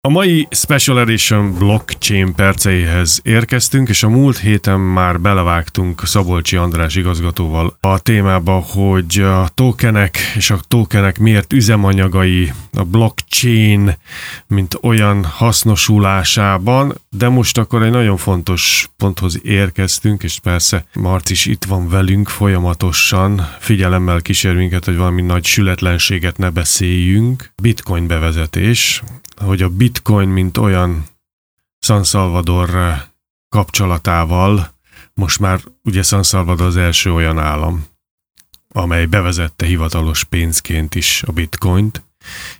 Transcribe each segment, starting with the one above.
A mai Special Edition blockchain perceihez érkeztünk, és a múlt héten már belevágtunk Szabolcsi András igazgatóval a témába, hogy a tokenek és a tokenek miért üzemanyagai a blockchain, mint olyan hasznosulásában, de most akkor egy nagyon fontos ponthoz érkeztünk, és persze Marc is itt van velünk folyamatosan, figyelemmel kísér minket, hogy valami nagy sületlenséget ne beszéljünk. Bitcoin bevezetés, hogy a bitcoin, mint olyan San Salvador kapcsolatával, most már ugye San Salvador az első olyan állam, amely bevezette hivatalos pénzként is a bitcoint,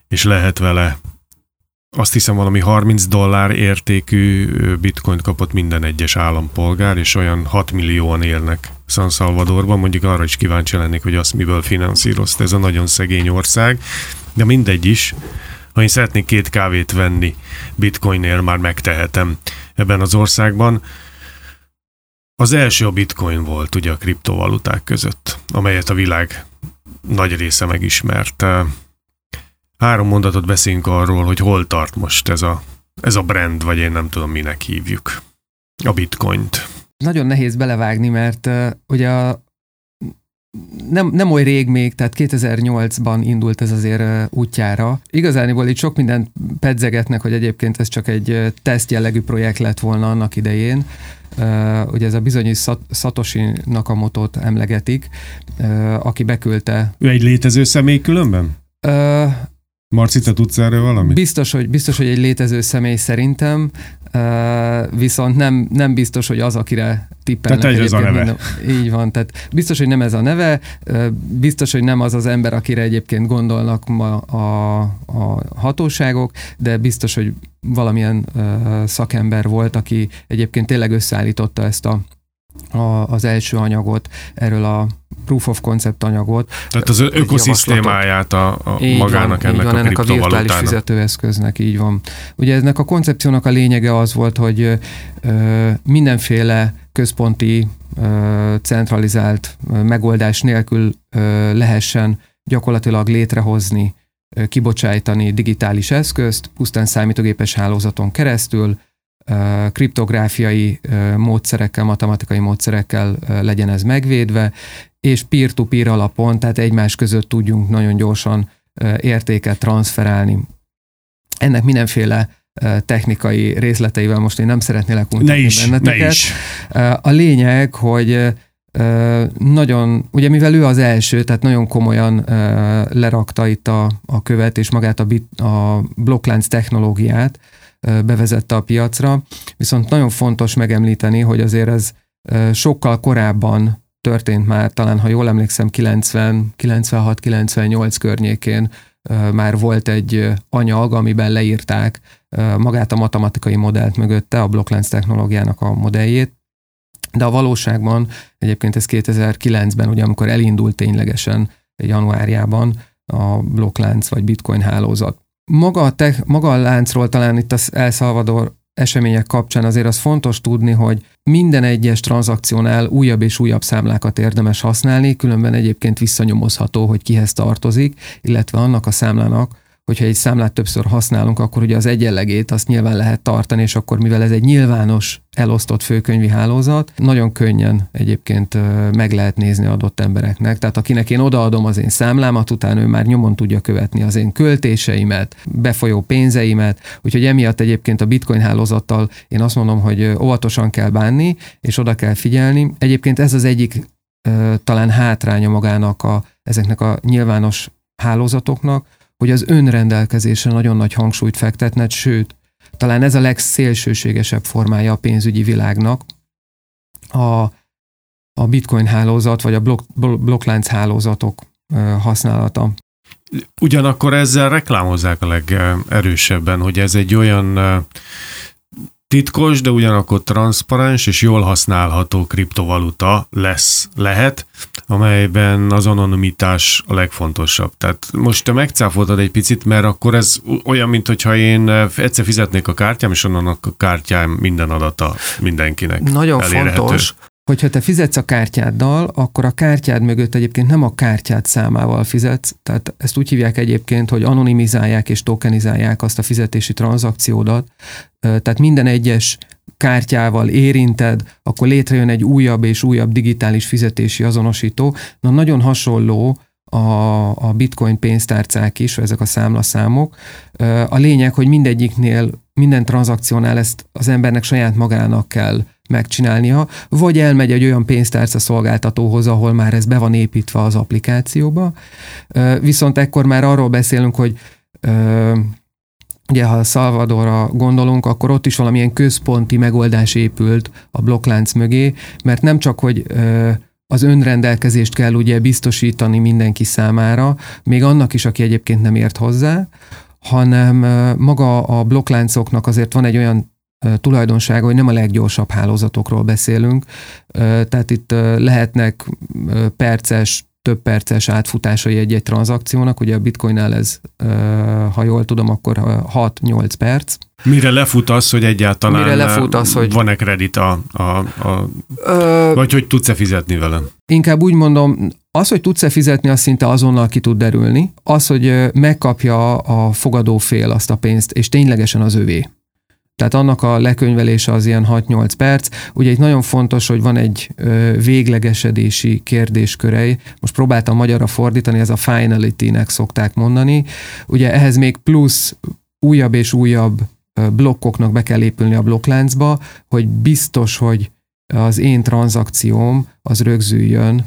és lehet vele azt hiszem valami 30 dollár értékű bitcoint kapott minden egyes állampolgár, és olyan 6 millióan élnek San Salvadorban. Mondjuk arra is kíváncsi lennék, hogy azt miből finanszírozta ez a nagyon szegény ország, de mindegy is ha én szeretnék két kávét venni bitcoinnél, már megtehetem ebben az országban. Az első a bitcoin volt ugye a kriptovaluták között, amelyet a világ nagy része megismert. Három mondatot beszélünk arról, hogy hol tart most ez a, ez a brand, vagy én nem tudom, minek hívjuk a bitcoint. Nagyon nehéz belevágni, mert uh, ugye a, nem, nem oly rég még, tehát 2008-ban indult ez azért útjára. Igazániból itt sok mindent pedzegetnek, hogy egyébként ez csak egy teszt jellegű projekt lett volna annak idején. Uh, ugye ez a bizonyos Satoshi Nakamoto-t emlegetik, uh, aki beküldte. Ő egy létező személy különben? Uh, Marci, te tudsz erről valamit? Biztos, hogy, biztos, hogy egy létező személy szerintem, viszont nem, nem biztos, hogy az, akire tippelnek. Tehát ez a neve. Minden, így van, tehát biztos, hogy nem ez a neve, biztos, hogy nem az az ember, akire egyébként gondolnak ma a, a hatóságok, de biztos, hogy valamilyen szakember volt, aki egyébként tényleg összeállította ezt a a, az első anyagot, erről a proof of concept anyagot. Tehát az ökoszisztémáját a, a magának van, ennek van, a ennek a virtuális fizetőeszköznek, így van. Ugye ennek a koncepciónak a lényege az volt, hogy ö, mindenféle központi, ö, centralizált ö, megoldás nélkül ö, lehessen gyakorlatilag létrehozni, ö, kibocsájtani digitális eszközt, pusztán számítógépes hálózaton keresztül, kriptográfiai módszerekkel, matematikai módszerekkel legyen ez megvédve, és peer-to-peer alapon, tehát egymás között tudjunk nagyon gyorsan értéket transferálni. Ennek mindenféle technikai részleteivel most én nem szeretnélek untatni ne benneteket. Ne is. A lényeg, hogy nagyon, ugye mivel ő az első, tehát nagyon komolyan lerakta itt a, a követ és magát a, bit, a blokklánc technológiát, bevezette a piacra, viszont nagyon fontos megemlíteni, hogy azért ez sokkal korábban történt már, talán ha jól emlékszem, 90, 96-98 környékén már volt egy anyag, amiben leírták magát a matematikai modellt mögötte, a blokklánc technológiának a modelljét, de a valóságban egyébként ez 2009-ben, ugye amikor elindult ténylegesen januárjában a blokklánc vagy bitcoin hálózat. Maga a, te, maga a láncról talán itt az El Salvador események kapcsán azért az fontos tudni, hogy minden egyes tranzakciónál újabb és újabb számlákat érdemes használni, különben egyébként visszanyomozható, hogy kihez tartozik, illetve annak a számlának, hogyha egy számlát többször használunk, akkor ugye az egyenlegét azt nyilván lehet tartani, és akkor mivel ez egy nyilvános elosztott főkönyvi hálózat, nagyon könnyen egyébként meg lehet nézni adott embereknek. Tehát akinek én odaadom az én számlámat, utána ő már nyomon tudja követni az én költéseimet, befolyó pénzeimet, úgyhogy emiatt egyébként a bitcoin hálózattal én azt mondom, hogy óvatosan kell bánni, és oda kell figyelni. Egyébként ez az egyik talán hátránya magának a, ezeknek a nyilvános hálózatoknak, hogy az önrendelkezésre nagyon nagy hangsúlyt fektetnek, sőt, talán ez a legszélsőségesebb formája a pénzügyi világnak, a, a bitcoin hálózat, vagy a blokk, blokklánc hálózatok használata. Ugyanakkor ezzel reklámozzák a legerősebben, hogy ez egy olyan titkos, de ugyanakkor transzparens és jól használható kriptovaluta lesz, lehet, amelyben az anonimitás a legfontosabb. Tehát most te megcáfoltad egy picit, mert akkor ez olyan, mint hogyha én egyszer fizetnék a kártyám, és onnan a kártyám minden adata mindenkinek Nagyon elérhető. fontos, Hogyha te fizetsz a kártyáddal, akkor a kártyád mögött egyébként nem a kártyád számával fizetsz, tehát ezt úgy hívják egyébként, hogy anonimizálják és tokenizálják azt a fizetési tranzakciódat, tehát minden egyes kártyával érinted, akkor létrejön egy újabb és újabb digitális fizetési azonosító. Na nagyon hasonló a, a bitcoin pénztárcák is, ezek a számlaszámok. A lényeg, hogy mindegyiknél, minden tranzakciónál ezt az embernek saját magának kell megcsinálnia, vagy elmegy egy olyan pénztárca szolgáltatóhoz, ahol már ez be van építve az applikációba. Viszont ekkor már arról beszélünk, hogy Ugye, ha Salvadorra gondolunk, akkor ott is valamilyen központi megoldás épült a blokklánc mögé, mert nem csak, hogy az önrendelkezést kell ugye biztosítani mindenki számára, még annak is, aki egyébként nem ért hozzá, hanem maga a blokkláncoknak azért van egy olyan tulajdonsága, hogy nem a leggyorsabb hálózatokról beszélünk, tehát itt lehetnek perces, több perces átfutásai egy-egy tranzakciónak, ugye a bitcoinnál ez, ha jól tudom, akkor 6-8 perc. Mire lefut az, hogy egyáltalán Mire lefut az, hogy... van-e kredit a, a, a Ö... vagy hogy tudsz-e fizetni vele? Inkább úgy mondom, az, hogy tudsz-e fizetni, az szinte azonnal ki tud derülni. Az, hogy megkapja a fogadófél azt a pénzt, és ténylegesen az övé. Tehát annak a lekönyvelése az ilyen 6-8 perc. Ugye itt nagyon fontos, hogy van egy véglegesedési kérdéskörej. Most próbáltam magyarra fordítani, ez a finality-nek szokták mondani. Ugye ehhez még plusz újabb és újabb blokkoknak be kell épülni a blokkláncba, hogy biztos, hogy az én tranzakcióm az rögzüljön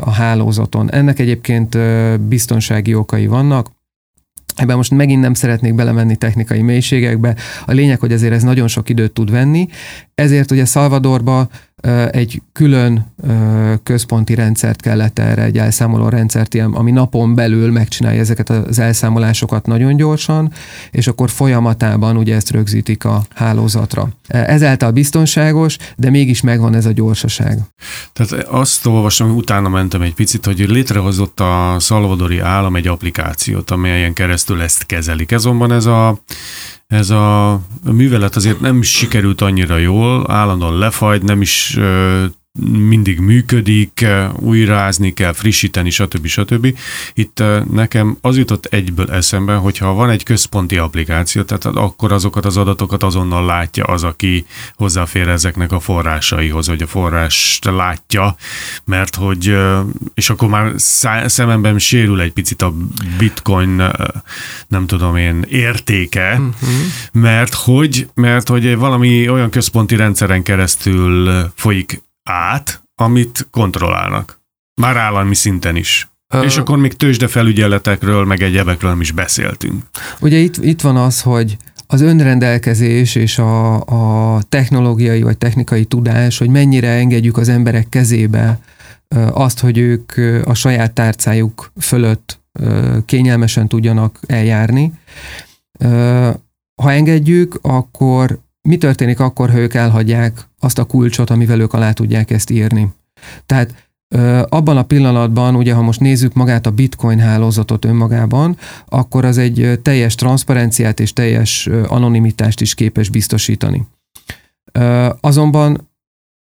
a hálózaton. Ennek egyébként biztonsági okai vannak, Ebben most megint nem szeretnék belemenni technikai mélységekbe. A lényeg, hogy azért ez nagyon sok időt tud venni. Ezért ugye Salvadorba egy külön központi rendszert kellett erre, egy elszámoló rendszert, ami napon belül megcsinálja ezeket az elszámolásokat nagyon gyorsan, és akkor folyamatában ugye ezt rögzítik a hálózatra. Ezáltal biztonságos, de mégis megvan ez a gyorsaság. Tehát azt olvastam, utána mentem egy picit, hogy létrehozott a szalvadori állam egy applikációt, amelyen keresztül ezt kezelik. Ezonban ez a ez a művelet azért nem sikerült annyira jól, állandóan lefagy, nem is mindig működik, újrázni kell, frissíteni, stb. stb. Itt nekem az jutott egyből eszembe, hogyha van egy központi applikáció, tehát akkor azokat az adatokat azonnal látja az, aki hozzáfér ezeknek a forrásaihoz, vagy a forrást látja, mert hogy, és akkor már szememben sérül egy picit a bitcoin, nem tudom én, értéke, uh-huh. mert hogy, mert hogy valami olyan központi rendszeren keresztül folyik át, amit kontrollálnak. Már állami szinten is. Uh, és akkor még tőzsdefelügyeletekről, meg egyebekről is beszéltünk. Ugye itt, itt van az, hogy az önrendelkezés és a, a technológiai vagy technikai tudás, hogy mennyire engedjük az emberek kezébe azt, hogy ők a saját tárcájuk fölött kényelmesen tudjanak eljárni. Ha engedjük, akkor mi történik akkor, ha ők elhagyják azt a kulcsot, amivel ők alá tudják ezt írni? Tehát abban a pillanatban, ugye ha most nézzük magát a bitcoin hálózatot önmagában, akkor az egy teljes transzparenciát és teljes anonimitást is képes biztosítani. Azonban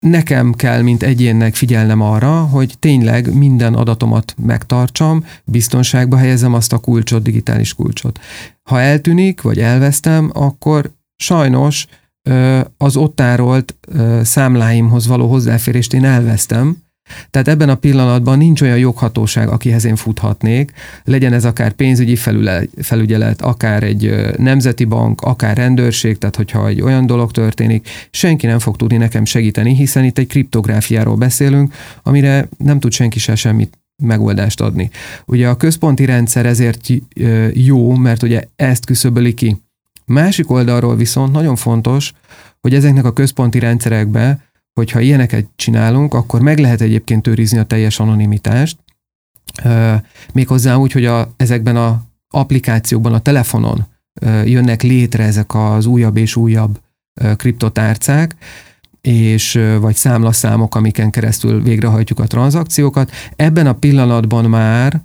nekem kell, mint egyénnek figyelnem arra, hogy tényleg minden adatomat megtartsam, biztonságba helyezem azt a kulcsot, digitális kulcsot. Ha eltűnik, vagy elvesztem, akkor sajnos az ott számláimhoz való hozzáférést én elvesztem, tehát ebben a pillanatban nincs olyan joghatóság, akihez én futhatnék, legyen ez akár pénzügyi felügyelet, akár egy nemzeti bank, akár rendőrség, tehát hogyha egy olyan dolog történik, senki nem fog tudni nekem segíteni, hiszen itt egy kriptográfiáról beszélünk, amire nem tud senki se semmit megoldást adni. Ugye a központi rendszer ezért jó, mert ugye ezt küszöböli ki. Másik oldalról viszont nagyon fontos, hogy ezeknek a központi rendszerekbe, hogyha ilyeneket csinálunk, akkor meg lehet egyébként őrizni a teljes anonimitást, méghozzá úgy, hogy a, ezekben a applikációkban, a telefonon jönnek létre ezek az újabb és újabb kriptotárcák, és vagy számlaszámok, amiken keresztül végrehajtjuk a tranzakciókat. Ebben a pillanatban már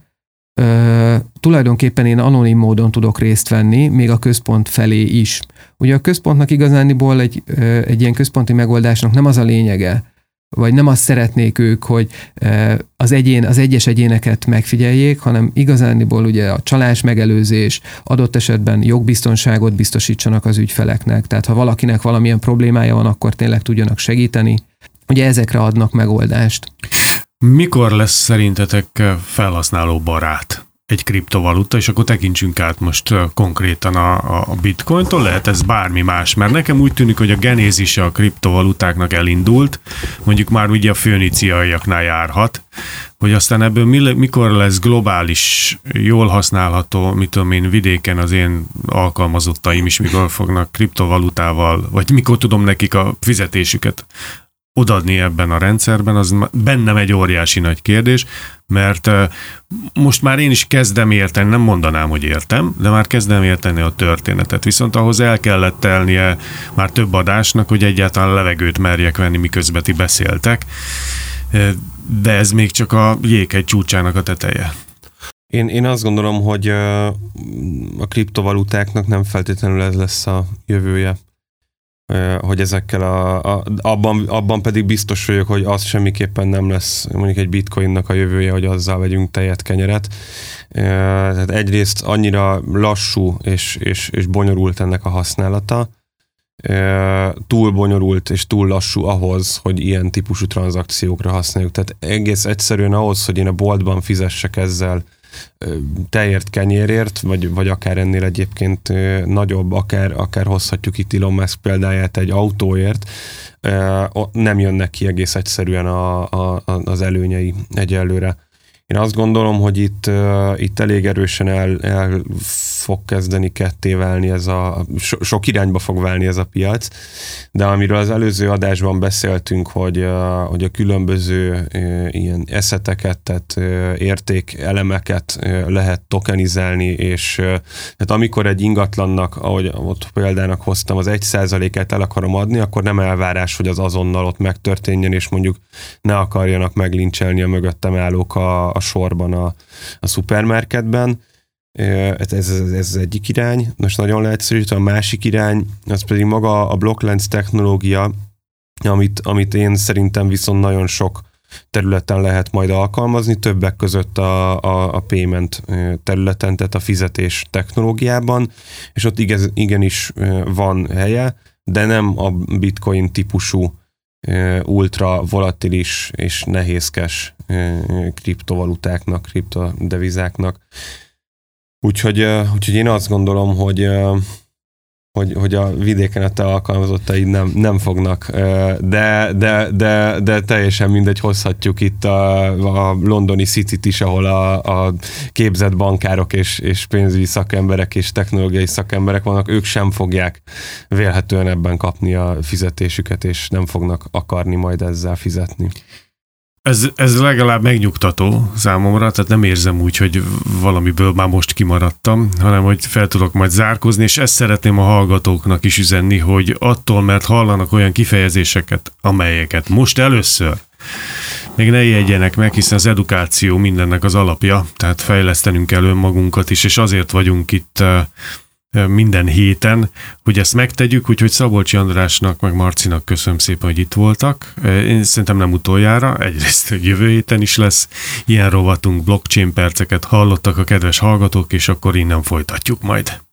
tulajdonképpen én anonim módon tudok részt venni, még a központ felé is. Ugye a központnak igazániból egy, egy ilyen központi megoldásnak nem az a lényege, vagy nem azt szeretnék ők, hogy az, egyén, az egyes egyéneket megfigyeljék, hanem igazániból ugye a csalás megelőzés, adott esetben jogbiztonságot biztosítsanak az ügyfeleknek. Tehát ha valakinek valamilyen problémája van, akkor tényleg tudjanak segíteni. Ugye ezekre adnak megoldást. Mikor lesz szerintetek felhasználó barát egy kriptovaluta, és akkor tekintsünk át most konkrétan a, a bitcointól, lehet ez bármi más, mert nekem úgy tűnik, hogy a genézise a kriptovalutáknak elindult, mondjuk már ugye a főniciaiaknál járhat, hogy aztán ebből mi, mikor lesz globális, jól használható, mit tudom én, vidéken az én alkalmazottaim is mikor fognak kriptovalutával, vagy mikor tudom nekik a fizetésüket odadni ebben a rendszerben, az bennem egy óriási nagy kérdés, mert most már én is kezdem érteni, nem mondanám, hogy értem, de már kezdem érteni a történetet. Viszont ahhoz el kellett telnie már több adásnak, hogy egyáltalán levegőt merjek venni, miközben ti beszéltek. De ez még csak a jéghegy csúcsának a teteje. Én, én azt gondolom, hogy a kriptovalutáknak nem feltétlenül ez lesz a jövője hogy ezekkel a, a abban, abban pedig biztos vagyok, hogy az semmiképpen nem lesz mondjuk egy bitcoinnak a jövője, hogy azzal vegyünk tejet, kenyeret. Tehát egyrészt annyira lassú és, és, és bonyolult ennek a használata, túl bonyolult és túl lassú ahhoz, hogy ilyen típusú tranzakciókra használjuk. Tehát egész egyszerűen ahhoz, hogy én a boltban fizessek ezzel tejért, kenyérért, vagy, vagy akár ennél egyébként nagyobb, akár, akár hozhatjuk itt Elon Musk példáját egy autóért, nem jönnek ki egész egyszerűen a, a, az előnyei egyelőre. Én azt gondolom, hogy itt, itt elég erősen el, el fog kezdeni ketté válni ez a, so, sok irányba fog válni ez a piac, de amiről az előző adásban beszéltünk, hogy, hogy a különböző ilyen eszeteket, tehát értékelemeket uh, lehet tokenizálni, és tehát amikor egy ingatlannak, ahogy ott példának hoztam, az egy százalékát el akarom adni, akkor nem elvárás, hogy az azonnal ott megtörténjen, és mondjuk ne akarjanak meglincselni a mögöttem állók a, a sorban a, a szupermarketben. Ez, ez, ez az egyik irány, most nagyon leegyszerűsítve, a másik irány, az pedig maga a blokklánc technológia, amit, amit én szerintem viszont nagyon sok területen lehet majd alkalmazni, többek között a, a, a payment területen, tehát a fizetés technológiában, és ott igen, igenis van helye, de nem a bitcoin típusú ultra volatilis és nehézkes kriptovalutáknak, kriptodevizáknak. Úgyhogy, úgyhogy én azt gondolom, hogy hogy, hogy a vidéken a te alkalmazottai nem, nem fognak, de, de, de, de teljesen mindegy, hozhatjuk itt a, a londoni city is, ahol a, a képzett bankárok és, és pénzügyi szakemberek és technológiai szakemberek vannak, ők sem fogják vélhetően ebben kapni a fizetésüket, és nem fognak akarni majd ezzel fizetni. Ez, ez legalább megnyugtató számomra, tehát nem érzem úgy, hogy valamiből már most kimaradtam, hanem hogy fel tudok majd zárkozni, és ezt szeretném a hallgatóknak is üzenni, hogy attól, mert hallanak olyan kifejezéseket, amelyeket most először még ne jegyenek meg, hiszen az edukáció mindennek az alapja, tehát fejlesztenünk kell önmagunkat is, és azért vagyunk itt minden héten, hogy ezt megtegyük, úgyhogy Szabolcsi Andrásnak, meg Marcinak köszönöm szépen, hogy itt voltak. Én szerintem nem utoljára, egyrészt jövő héten is lesz ilyen rovatunk, blockchain perceket hallottak a kedves hallgatók, és akkor innen folytatjuk majd.